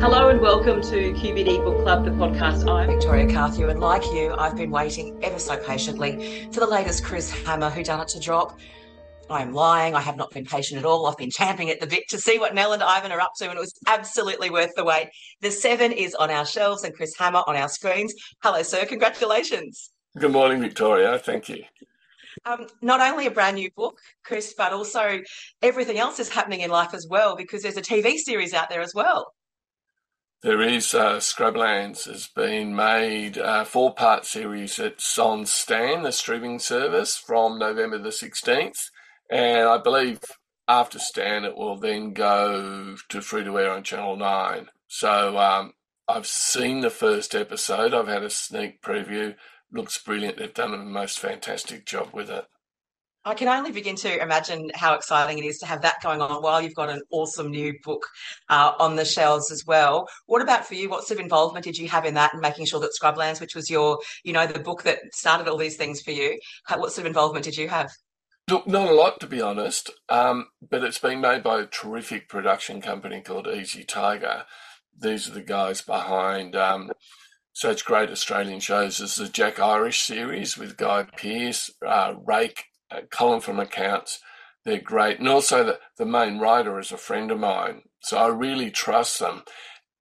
Hello and welcome to QBD Book Club, the podcast. I'm Victoria Carthew, and like you, I've been waiting ever so patiently for the latest Chris Hammer Who Done It to drop. I am lying. I have not been patient at all. I've been champing at the bit to see what Nell and Ivan are up to, and it was absolutely worth the wait. The Seven is on our shelves and Chris Hammer on our screens. Hello, sir. Congratulations. Good morning, Victoria. Thank you. Um, not only a brand new book, Chris, but also everything else is happening in life as well because there's a TV series out there as well. There is uh, Scrublands has been made a uh, four part series at on Stan, the streaming service, from November the 16th. And I believe after Stan, it will then go to free to air on Channel 9. So um, I've seen the first episode, I've had a sneak preview. Looks brilliant. They've done a most fantastic job with it. I can only begin to imagine how exciting it is to have that going on while you've got an awesome new book uh, on the shelves as well. What about for you? What sort of involvement did you have in that and making sure that Scrublands, which was your, you know, the book that started all these things for you, what sort of involvement did you have? Look, not a lot to be honest, um, but it's been made by a terrific production company called Easy Tiger. These are the guys behind um, such great Australian shows as the Jack Irish series with Guy Pearce, uh, Rake uh, Colin from Accounts. They're great. And also, the, the main writer is a friend of mine. So I really trust them.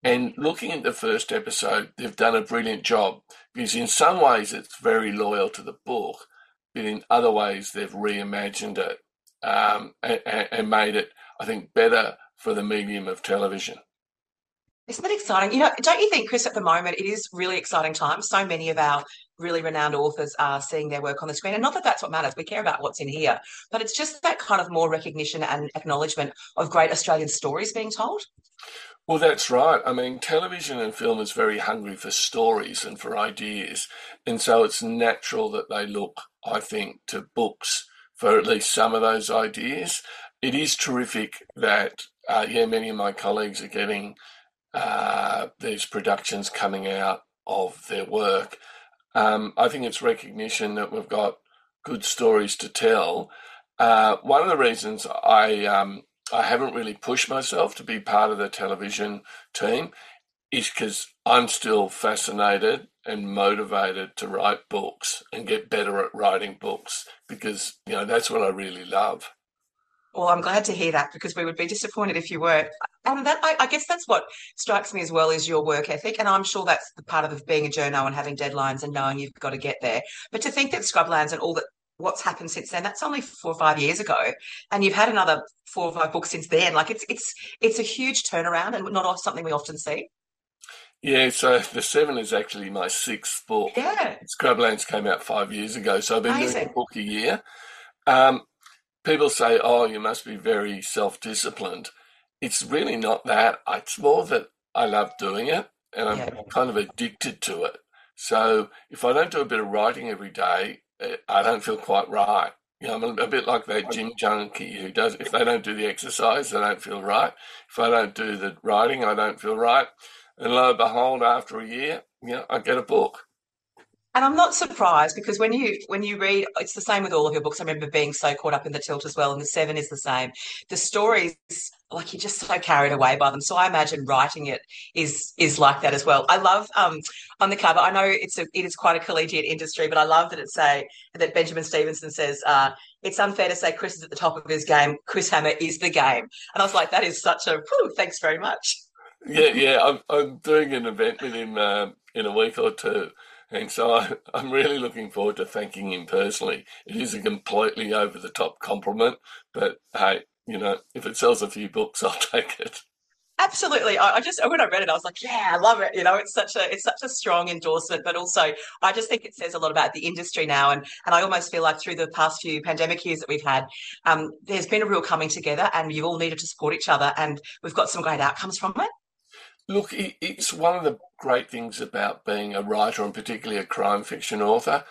And looking at the first episode, they've done a brilliant job because, in some ways, it's very loyal to the book, but in other ways, they've reimagined it um, and, and made it, I think, better for the medium of television. Isn't that exciting? You know, don't you think, Chris, at the moment it is really exciting times. So many of our really renowned authors are seeing their work on the screen. And not that that's what matters. We care about what's in here, but it's just that kind of more recognition and acknowledgement of great Australian stories being told. Well, that's right. I mean, television and film is very hungry for stories and for ideas. And so it's natural that they look, I think, to books for at least some of those ideas. It is terrific that, uh, yeah, many of my colleagues are getting uh, these productions coming out of their work. Um, I think it's recognition that we've got good stories to tell. Uh, one of the reasons I um, I haven't really pushed myself to be part of the television team is because I'm still fascinated and motivated to write books and get better at writing books because you know that's what I really love. Well, I'm glad to hear that because we would be disappointed if you weren't. And that I, I, guess that's what strikes me as well is your work ethic. And I'm sure that's the part of being a journo and having deadlines and knowing you've got to get there. But to think that Scrublands and all that what's happened since then, that's only four or five years ago. And you've had another four or five books since then. Like it's it's it's a huge turnaround and not something we often see. Yeah, so the seven is actually my sixth book. Yeah. Scrublands came out five years ago. So I've been Amazing. doing a book a year. Um, people say, oh, you must be very self disciplined. It's really not that. It's more that I love doing it and I'm yeah. kind of addicted to it. So if I don't do a bit of writing every day, eh, I don't feel quite right. You know, I'm a bit like that gym junkie who does, if they don't do the exercise, they don't feel right. If I don't do the writing, I don't feel right. And lo and behold, after a year, you know, I get a book. And I'm not surprised because when you when you read, it's the same with all of your books. I remember being so caught up in the tilt as well, and the seven is the same. The stories, like you're just so carried away by them. So I imagine writing it is is like that as well. I love um, on the cover. I know it's a it is quite a collegiate industry, but I love that it say that Benjamin Stevenson says uh, it's unfair to say Chris is at the top of his game. Chris Hammer is the game, and I was like, that is such a whew, thanks very much. Yeah, yeah. I'm I'm doing an event with him um, in a week or two and so I, am really looking forward to thanking him personally. It is a completely over the top compliment, but hey, you know, if it sells a few books, I'll take it. Absolutely. I, I, just when I read it, I was like, yeah, I love it. You know, it's such a it's such a strong endorsement, but also I just think it says a lot about the industry now. And and I almost feel like through the past few pandemic years that we've had, um, there's been a real coming together, and you've all needed to support each other, and we've got some great outcomes from it. Look, it's one of the great things about being a writer and particularly a crime fiction author.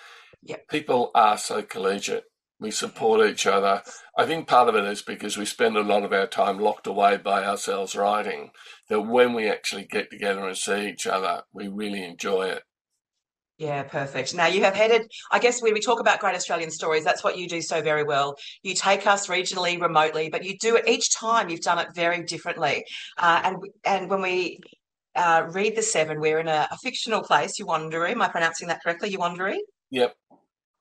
Yep. People are so collegiate. We support each other. I think part of it is because we spend a lot of our time locked away by ourselves writing, that when we actually get together and see each other, we really enjoy it. Yeah, perfect. Now you have headed, I guess when we talk about great Australian stories, that's what you do so very well. You take us regionally, remotely, but you do it each time. You've done it very differently. Uh, and and when we uh, read the seven. We're in a, a fictional place, you Yuwonderie. Am I pronouncing that correctly, You Yuwonderie? Yep.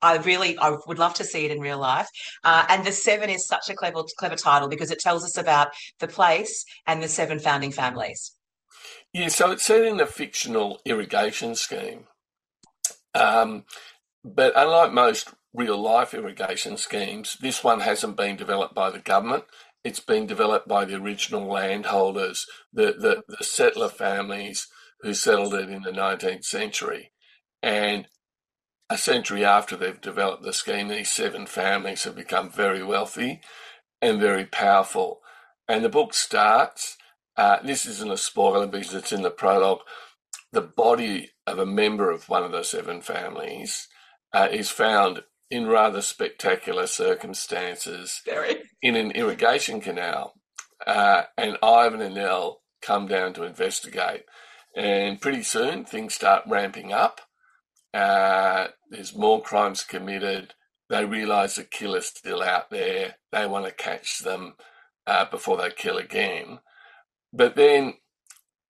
I really, I would love to see it in real life. Uh, and the seven is such a clever, clever title because it tells us about the place and the seven founding families. Yeah, so it's set in a fictional irrigation scheme. Um, but unlike most real life irrigation schemes, this one hasn't been developed by the government. It's been developed by the original landholders, the, the, the settler families who settled it in the 19th century. And a century after they've developed the scheme, these seven families have become very wealthy and very powerful. And the book starts, uh, this isn't a spoiler because it's in the prologue, the body of a member of one of the seven families uh, is found in rather spectacular circumstances Very. in an irrigation canal. Uh, and Ivan and Nell come down to investigate. And pretty soon things start ramping up. Uh, there's more crimes committed. They realise the killer's still out there. They want to catch them uh, before they kill again. But then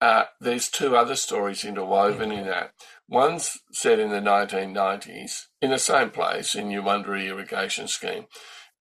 uh, there's two other stories interwoven in that. One's set in the 1990s in the same place in Yuwonderie irrigation scheme,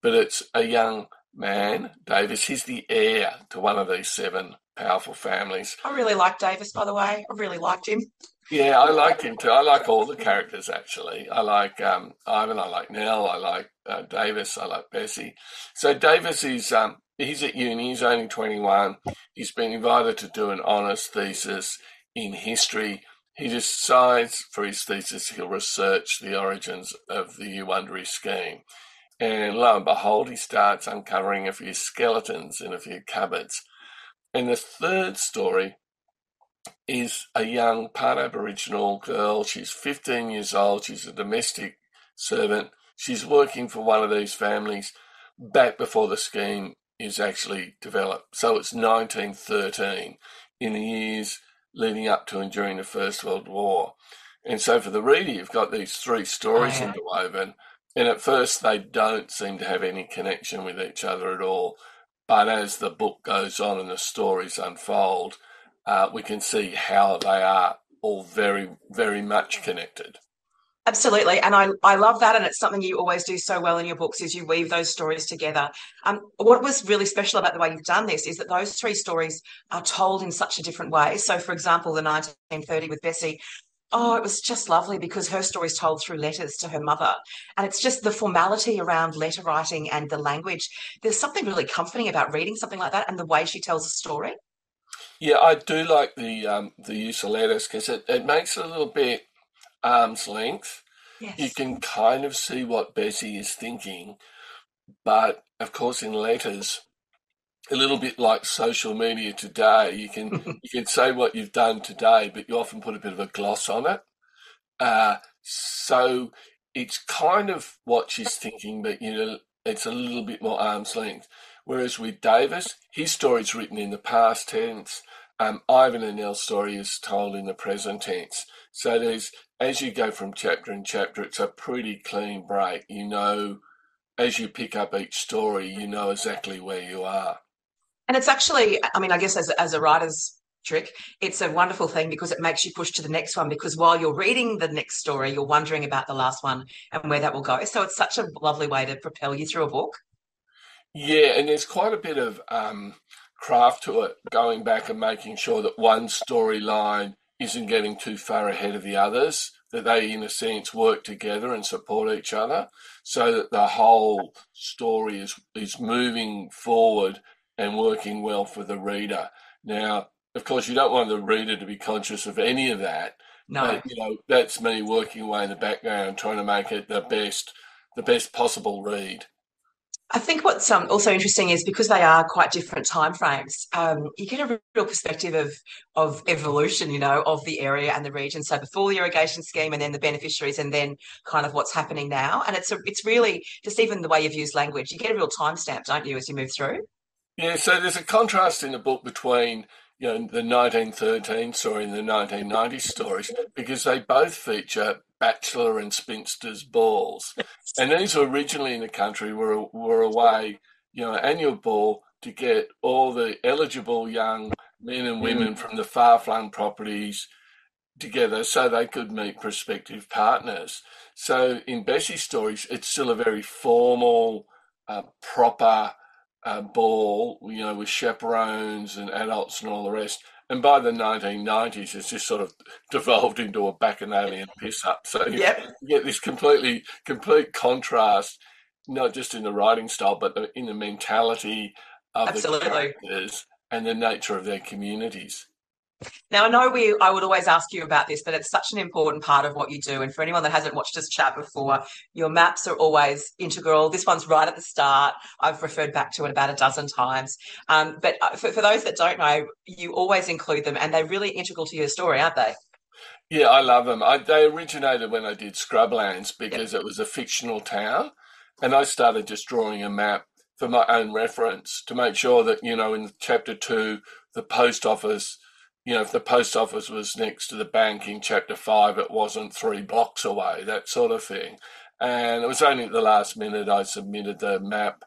but it's a young man, Davis. He's the heir to one of these seven powerful families. I really like Davis, by the way. I really liked him. Yeah, I like him too. I like all the characters actually. I like um, Ivan. I like Nell. I like uh, Davis. I like Bessie. So Davis is um, he's at uni. He's only twenty one. He's been invited to do an honours thesis in history. He decides for his thesis he'll research the origins of the Yuwonderie scheme. And lo and behold, he starts uncovering a few skeletons in a few cupboards. And the third story is a young part Aboriginal girl. She's 15 years old. She's a domestic servant. She's working for one of these families back before the scheme is actually developed. So it's 1913 in the years leading up to and during the First World War. And so for the reader, you've got these three stories Oh, yeah. interwoven. And at first, they don't seem to have any connection with each other at all. But as the book goes on and the stories unfold, uh, we can see how they are all very, very much connected. Absolutely, and I, I love that, and it's something you always do so well in your books is you weave those stories together. Um, what was really special about the way you've done this is that those three stories are told in such a different way. So, for example, the 1930 with Bessie, oh, it was just lovely because her story is told through letters to her mother, and it's just the formality around letter writing and the language. There's something really comforting about reading something like that and the way she tells a story. Yeah, I do like the um, the use of letters because it, it makes it a little bit arm's length. Yes. You can kind of see what Bessie is thinking, but of course, in letters, a little bit like social media today, you can you can say what you've done today, but you often put a bit of a gloss on it. Uh, so it's kind of what she's thinking, but you know, it's a little bit more arm's length. Whereas with Davis, his story's written in the past tense. Um, Ivan and Nell's story is told in the present tense. So there's, as you go from chapter and chapter, it's a pretty clean break. You know, as you pick up each story, you know exactly where you are. And it's actually, I mean, I guess as, as a writer's trick, it's a wonderful thing because it makes you push to the next one. Because while you're reading the next story, you're wondering about the last one and where that will go. So it's such a lovely way to propel you through a book. Yeah, and there's quite a bit of um, craft to it, going back and making sure that one storyline isn't getting too far ahead of the others, that they, in a sense, work together and support each other, so that the whole story is is moving forward and working well for the reader. Now, of course, you don't want the reader to be conscious of any of that. No. But, you know, that's me working away in the background, trying to make it the best, the best possible read. I think what's um, also interesting is because they are quite different timeframes, um, you get a real perspective of of evolution, you know, of the area and the region. So before the irrigation scheme, and then the beneficiaries, and then kind of what's happening now. And it's a, it's really just even the way you've used language. You get a real timestamp, don't you, as you move through? Yeah, so there's a contrast in the book between you know the 1913 story and the 1990 stories because they both feature bachelor and spinsters balls, and these were originally in the country were were a way you know annual ball to get all the eligible young men and women mm. from the far flung properties together so they could meet prospective partners. So in Bessie's stories, it's still a very formal, uh, proper uh, ball, you know, with chaperones and adults and all the rest. And by the 1990s, it's just sort of devolved into a bacchanalian piss up. So you, yep. get this completely, complete contrast, not just in the writing style, but in the mentality of Absolutely. the characters and the nature of their communities. Now I know we I would always ask you about this, but it's such an important part of what you do. And for anyone that hasn't watched us chat before, your maps are always integral. This one's right at the start. I've referred back to it about a dozen times. Um, but uh, for, for those that don't know, you always include them, and they're really integral to your story, aren't they? Yeah, I love them. I, they originated when I did Scrublands because yep. it was a fictional town, and I started just drawing a map for my own reference to make sure that you know in chapter two the post office you know, if the post office was next to the bank in chapter five, it wasn't three blocks away, that sort of thing. And it was only at the last minute I submitted the map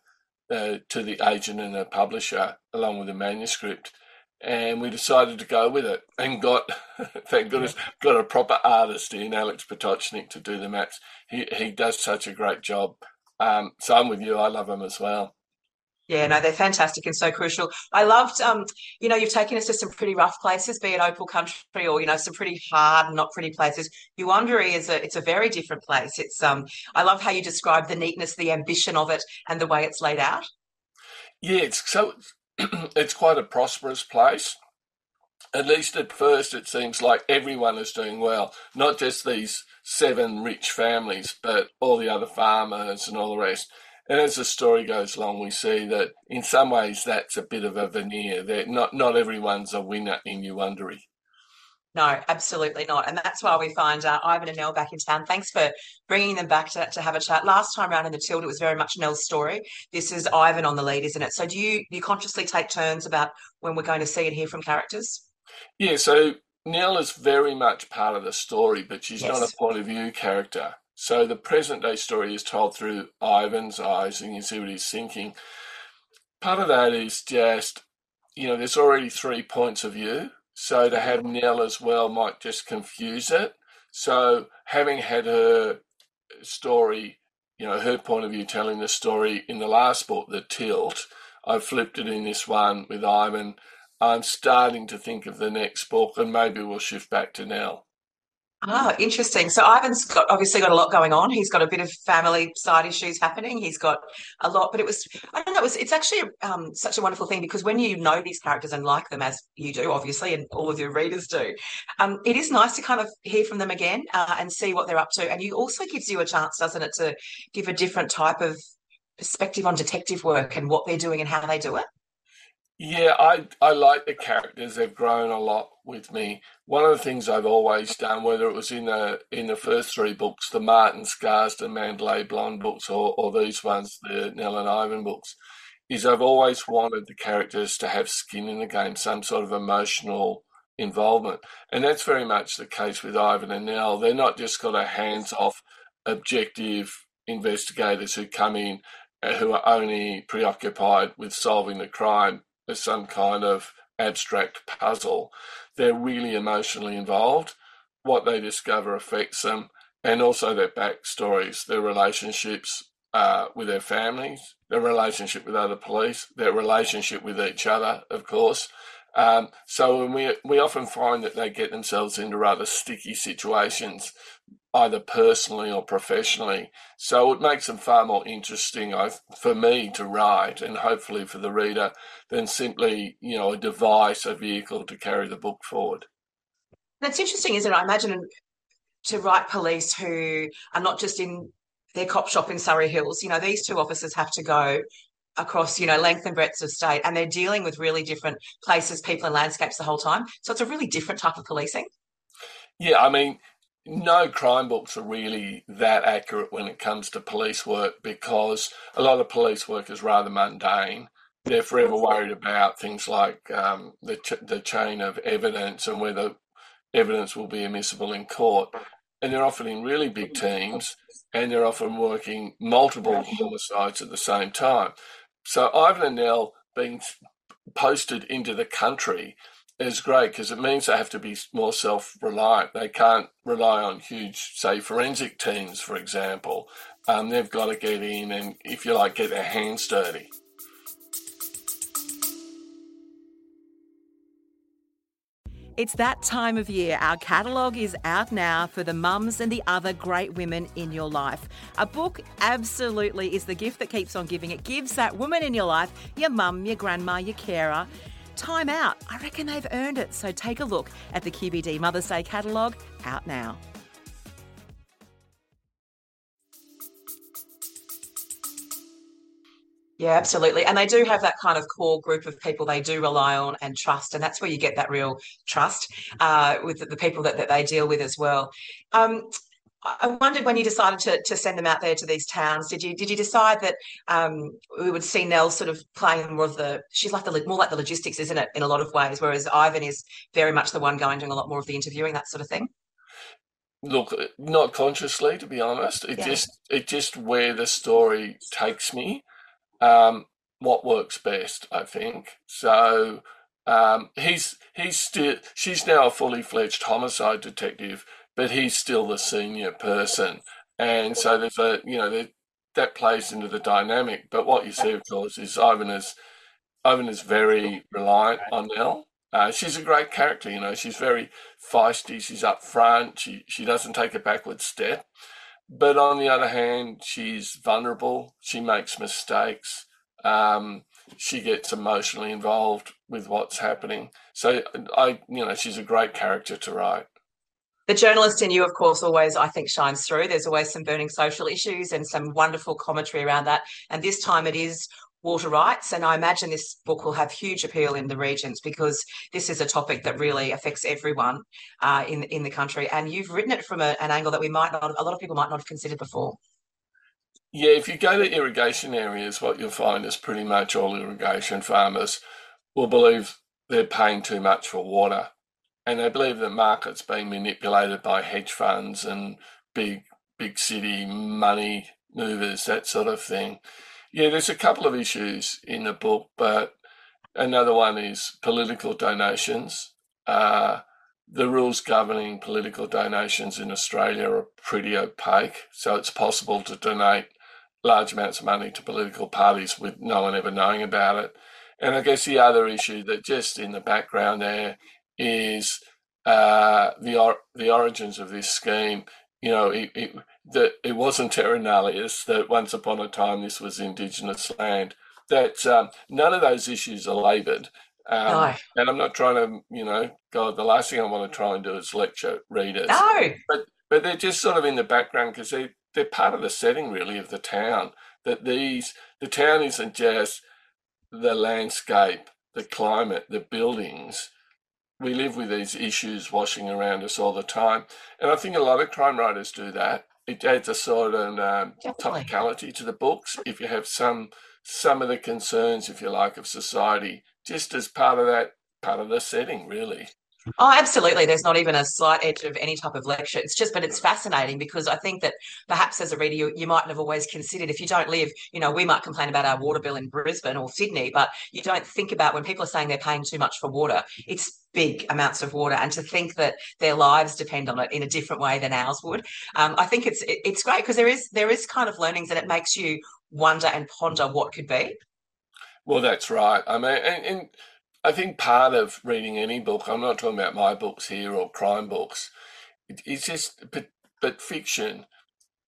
uh, to the agent and the publisher along with the manuscript. And we decided to go with it and got, thank goodness, got a proper artist in, Alex Potocznik, to do the maps. He, he does such a great job. Um, so I'm with you. I love him as well. Yeah, no, they're fantastic and so crucial. I loved, um, you know, you've taken us to some pretty rough places, be it Opal Country or you know some pretty hard, not pretty places. Yuwonderie is a it's a very different place. It's um, I love how you describe the neatness, the ambition of it, and the way it's laid out. Yeah, it's so it's quite a prosperous place. At least at first, it seems like everyone is doing well, not just these seven rich families, but all the other farmers and all the rest and as the story goes along, we see that in some ways that's a bit of a veneer. That not not everyone's a winner in Yuwonderie. No, absolutely not. And that's why we find uh, Ivan and Nell back in town. Thanks for bringing them back to, to have a chat. Last time around in the Tilt, it was very much Nell's story. This is Ivan on the lead, isn't it? So do you, do you consciously take turns about when we're going to see and hear from characters? Yeah, so Nell is very much part of the story, but she's yes. not a point of view character. So the present day story is told through Ivan's eyes, and you see what he's thinking. Part of that is just, you know, there's already three points of view. So to mm-hmm. have Nell as well might just confuse it. So having had her story, you know, her point of view telling the story in the last book, The Tilt, I've flipped it in this one with Ivan. I'm starting to think of the next book, and maybe we'll shift back to Nell. Oh, interesting. So Ivan's got obviously got a lot going on. He's got a bit of family side issues happening. He's got a lot, but it was I don't know. It was, it's actually um, such a wonderful thing because when you know these characters and like them as you do, obviously, and all of your readers do, um, it is nice to kind of hear from them again uh, and see what they're up to. And you also gives you a chance, doesn't it, to give a different type of perspective on detective work and what they're doing and how they do it. Yeah, I I like the characters. They've grown a lot with me. One of the things I've always done, whether it was in the in the first three books, the Martin Scarsden Mandalay Blonde books, or, or these ones, the Nell and Ivan books, is I've always wanted the characters to have skin in the game, some sort of emotional involvement, and that's very much the case with Ivan and Nell. They're not just got a hands-off, objective investigators who come in uh, who are only preoccupied with solving the crime as some kind of abstract puzzle. They're really emotionally involved. What they discover affects them, and also their backstories, their relationships uh, with their families, their relationship with other police, their relationship with each other, of course. Um, so we we often find that they get themselves into rather sticky situations either personally or professionally. So it makes them far more interesting for me to write and hopefully for the reader than simply, you know, a device, a vehicle to carry the book forward. That's interesting, isn't it? I imagine to write police who are not just in their cop shop in Surry Hills, you know, these two officers have to go across, you know, length and breadth of state and they're dealing with really different places, people and landscapes the whole time. So it's a really different type of policing. Yeah, I mean, no crime books are really that accurate when it comes to police work because a lot of police work is rather mundane. They're forever worried about things like um, the ch- the chain of evidence and whether evidence will be admissible in court. And they're often in really big teams, and they're often working multiple homicides at the same time. So Ivan and Nell being posted into the country is great because it means they have to be more self-reliant. They can't rely on huge, say, forensic teams, for example. Um, they've got to get in and, if you like, get their hands dirty. It's that time of year. Our catalogue is out now for the mums and the other great women in your life. A book absolutely is the gift that keeps on giving. It gives that woman in your life, your mum, your grandma, your carer, time out. I reckon they've earned it. So take a look at the QBD Mother's Day catalogue out now. Yeah, absolutely. And they do have that kind of core group of people they do rely on and trust. And that's where you get that real trust uh, with the, people that, that they deal with as well. Um, I wondered when you decided to, to send them out there to these towns. Did you did you decide that um, we would see Nell sort of playing more of the? She's like the more like the logistics, isn't it? In a lot of ways, whereas Ivan is very much the one going doing a lot more of the interviewing, that sort of thing. Look, not consciously, to be honest. It yeah. just it just where the story takes me um, what works best, I think. So um, he's he's still she's now a fully fledged homicide detective, but he's still the senior person, and so there's a you know that plays into the dynamic. But what you see, of course, is Ivan is Ivan is very reliant on Nell. Uh, she's a great character, you know. She's very feisty. She's up front. She she doesn't take a backward step. But on the other hand, she's vulnerable. She makes mistakes. Um, she gets emotionally involved with what's happening. So I, you know, she's a great character to write. The journalist in you, of course, always I think shines through. There's always some burning social issues and some wonderful commentary around that. And this time it is water rights. And I imagine this book will have huge appeal in the regions because this is a topic that really affects everyone uh, in in the country. And you've written it from a, an angle that we might not, a lot of people might not have considered before. Yeah, if you go to irrigation areas, what you'll find is pretty much all irrigation farmers will believe they're paying too much for water. And they believe that market's being manipulated by hedge funds and big big city money movers, that sort of thing. Yeah, there's a couple of issues in the book, but another one is political donations. Uh, the rules governing political donations in Australia are pretty opaque, so it's possible to donate large amounts of money to political parties with no one ever knowing about it. And I guess the other issue that just in the background there is uh, the or- the origins of this scheme. You know, it, it, that it wasn't terra nullius, that once upon a time this was Indigenous land, that um, none of those issues are laboured. Um, no. And I'm not trying to, you know, God, the last thing I want to try and do is lecture readers. No. But, but they're just sort of in the background because they, they're part of the setting, really, of the town. That these, the town isn't just the landscape, the climate, the buildings we live with these issues washing around us all the time. And I think a lot of crime writers do that it adds a sort of um, topicality to the books. If you have some some of the concerns, if you like, of society, just as part of that part of the setting, really. Oh, absolutely. There's not even a slight edge of any type of lecture. It's just, but it's fascinating because I think that perhaps as a reader, you, you mightn't have always considered if you don't live, you know, we might complain about our water bill in Brisbane or Sydney, but you don't think about when people are saying they're paying too much for water, it's big amounts of water and to think that their lives depend on it in a different way than ours would. Um, I think it's, it, it's great because there is, there is kind of learnings and it makes you wonder and ponder what could be. Well, that's right. I mean, and, and I think part of reading any book, I'm not talking about my books here or crime books, it's just, but, but fiction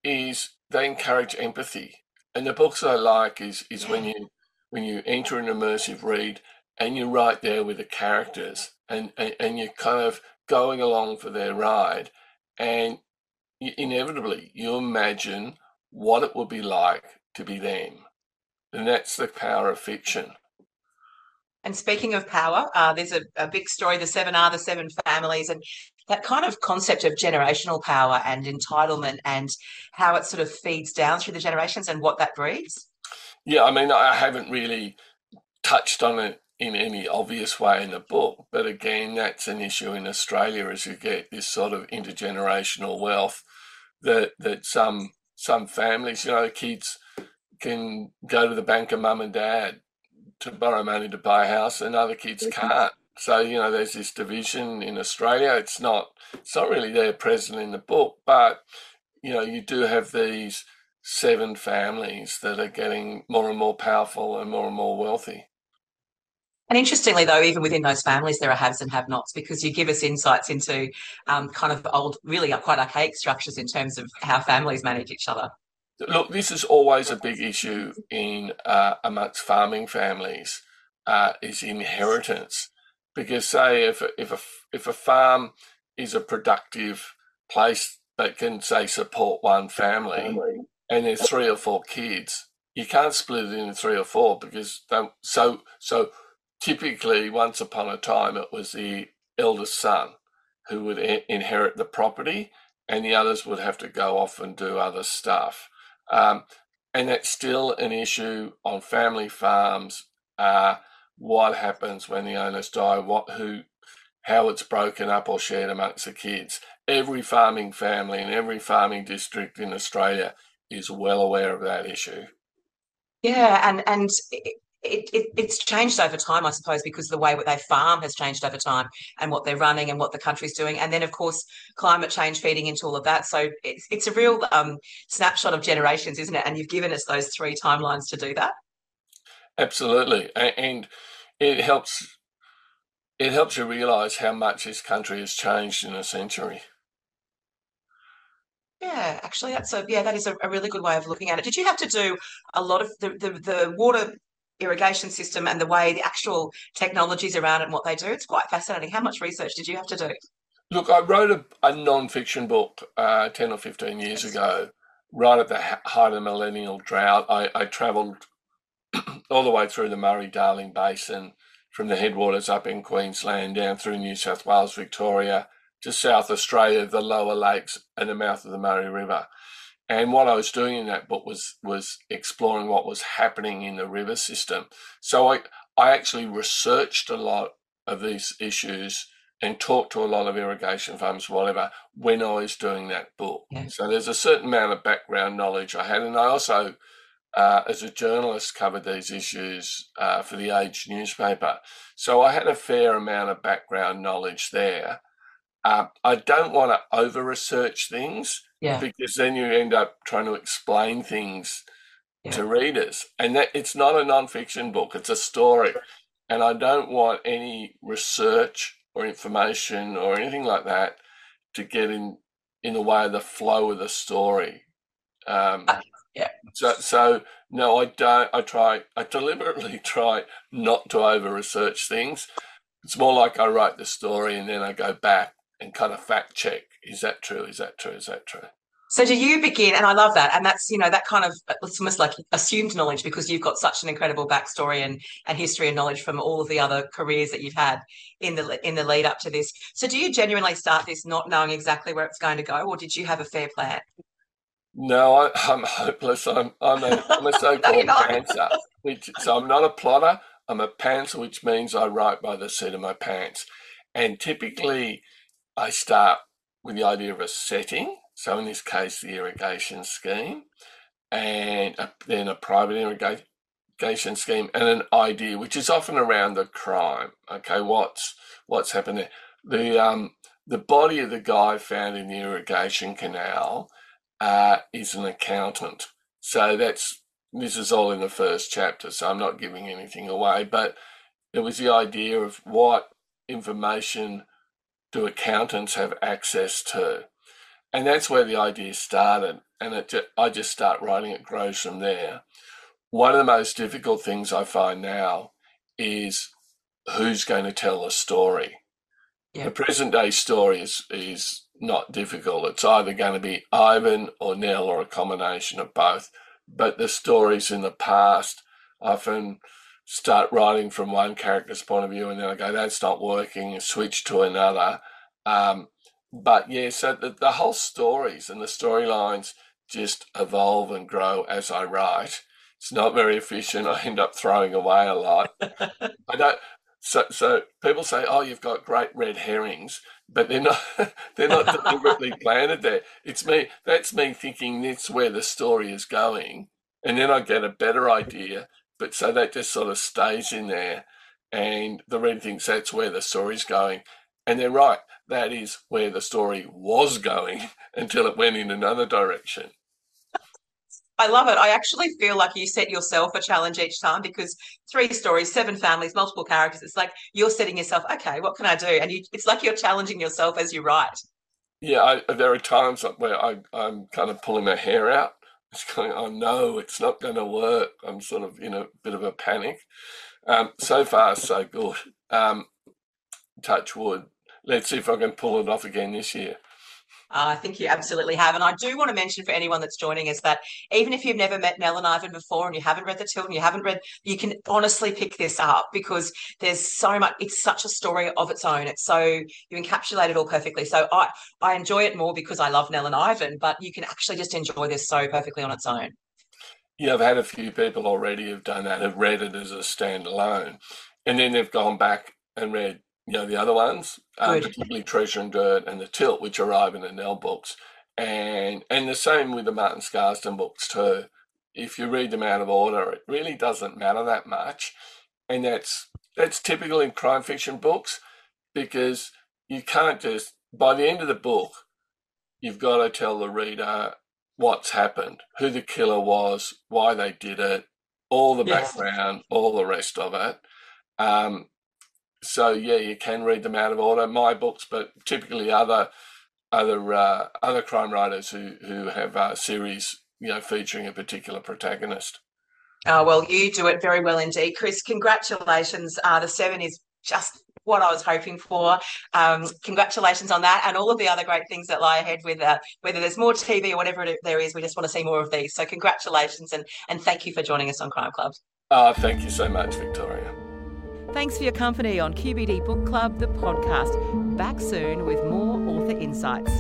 is they encourage empathy. And the books I like is is when you when you enter an immersive read and you're right there with the characters and, and, and you're kind of going along for their ride and you, inevitably you imagine what it would be like to be them. And that's the power of fiction. And speaking of power, uh, there's a, a big story, the seven are the seven families, and that kind of concept of generational power and entitlement and how it sort of feeds down through the generations and what that breeds. Yeah, I mean, I haven't really touched on it in any obvious way in the book, but again, that's an issue in Australia as you get this sort of intergenerational wealth that that some some families, you know, kids can go to the bank of mum and dad to borrow money to buy a house, and other kids can't. So you know, there's this division in Australia. It's not it's not really there present in the book, but you know, you do have these seven families that are getting more and more powerful and more and more wealthy. And interestingly, though, even within those families, there are haves and have nots because you give us insights into um, kind of old, really quite archaic structures in terms of how families manage each other. Look, this is always a big issue in uh, amongst farming families uh, is inheritance. Because say if a, if a if a farm is a productive place that can say support one family, family. and there's three or four kids, you can't split it into three or four because so so typically once upon a time it was the eldest son who would inherit the property and the others would have to go off and do other stuff um, and that's still an issue on family farms uh, what happens when the owners die what who how it's broken up or shared amongst the kids. Every farming family in every farming district in australia is well aware of that issue. Yeah and and it, it, it's changed over time, I suppose, because the way that they farm has changed over time and what they're running and what the country's doing. And then, of course, climate change feeding into all of that. So it's, it's a real um, snapshot of generations, isn't it? And you've given us those three timelines to do that. Absolutely. And it helps it helps you realize how much this country has changed in a century. Yeah, actually, that's a yeah, that is a, a, really good way of looking at it. Did you have to do a lot of the the, the water irrigation system and the way the actual technologies around it and what they do. It's quite fascinating. How much research did you have to do? Look, I wrote a, a non-fiction book uh, 10 or 15 years ago, right at the height of the millennial drought. I, I travelled all the way through the Murray-Darling Basin, from the headwaters up in Queensland, down through New South Wales, Victoria, to South Australia, the lower lakes, and the mouth of the Murray River. And what I was doing in that book was was exploring what was happening in the river system. So I I actually researched a lot of these issues and talked to a lot of irrigation farms, whatever, when I was doing that book. Yeah. So there's a certain amount of background knowledge I had, and I also, uh, as a journalist, covered these issues uh, for the Age newspaper. So I had a fair amount of background knowledge there. Uh, I don't want to over research things yeah. Because then you end up trying to explain things yeah. to readers. And that it's not a nonfiction book, it's a story. And I don't want any research or information or anything like that to get in in the way of the flow of the story. Um, uh, yeah. So, so no, I don't. I try. I deliberately try not to over research things. It's more like I write the story and then I go back and kind of fact check is that true? Is that true? Is that true? So do you begin, and I love that, and that's you know that kind of it's almost like assumed knowledge because you've got such an incredible backstory and and history and knowledge from all of the other careers that you've had in the in the lead up to this. So do you genuinely start this not knowing exactly where it's going to go, or did you have a fair plan? No, I, am hopeless. I'm I'm a, I'm a so-called no, pantser, which so I'm not a plotter. I'm a pantser, which means I write by the seat of my pants, and typically I start with the idea of a setting. So in this case, the irrigation scheme, and a, then a private irrigation scheme, and an idea, which is often around the crime. Okay, what's what's happened there? The um, the body of the guy found in the irrigation canal uh, is an accountant. So that's this is all in the first chapter. So I'm not giving anything away, but it was the idea of what information do accountants have access to? And that's where the idea started. And it I just start writing, it grows from there. One of the most difficult things I find now is who's going to tell the story. Yeah. The present day story is, is not difficult. It's either going to be Ivan or Nell or a combination of both. But the stories in the past often start writing from one character's point of view and then I go, that's not working, and switch to another. Um, but yeah, so the, the whole stories and the storylines just evolve and grow as I write. It's not very efficient. I end up throwing away a lot. I don't. So, so people say, "Oh, you've got great red herrings," but they're not. They're not deliberately planted there. It's me. That's me thinking that's where the story is going, and then I get a better idea, but so that just sort of stays in there. and the reader thinks that's where the story's going. And they're right, that is where the story was going until it went in another direction. I love it. I actually feel like you set yourself a challenge each time because three stories, seven families, multiple characters. It's like you're setting yourself, okay, what can I do? And you, it's like you're challenging yourself as you write. Yeah, I, there are times where I, I'm kind of pulling my hair out. It's going, oh no, it's not going to work. I'm sort of in a bit of a panic. Um, so far, so good. Um, touch wood. Let's see if I can pull it off again this year. Uh, I think you absolutely have. And I do want to mention for anyone that's joining us that even if you've never met Nell and Ivan before and you haven't read The Tilt and you haven't read, you can honestly pick this up because there's so much, it's such a story of its own. It's so, you encapsulate it all perfectly. So I, I enjoy it more because I love Nell and Ivan, but you can actually just enjoy this so perfectly on its own. Yeah, I've had a few people already have done that, have read it as a standalone. And then they've gone back and read you know the other ones, um, particularly Treasure and Dirt and the Tilt, which arrive in the Nell books, and and the same with the Martin Scarsden books too. If you read them out of order, it really doesn't matter that much, and that's that's typical in crime fiction books because you can't just by the end of the book, you've got to tell the reader what's happened, who the killer was, why they did it, all the yes. background, all the rest of it. Um, so yeah, you can read them out of order. My books, but typically other other uh, other crime writers who who have a series, you know, featuring a particular protagonist. Oh, well, you do it very well indeed, Chris. Congratulations. Uh, the seven is just what I was hoping for. Um, congratulations on that and all of the other great things that lie ahead with uh, whether there's more TV or whatever there is. We just want to see more of these. So congratulations and and thank you for joining us on Crime Club. Uh, thank you so much, Victoria. Thanks for your company on QBD Book Club, the podcast. Back soon with more author insights.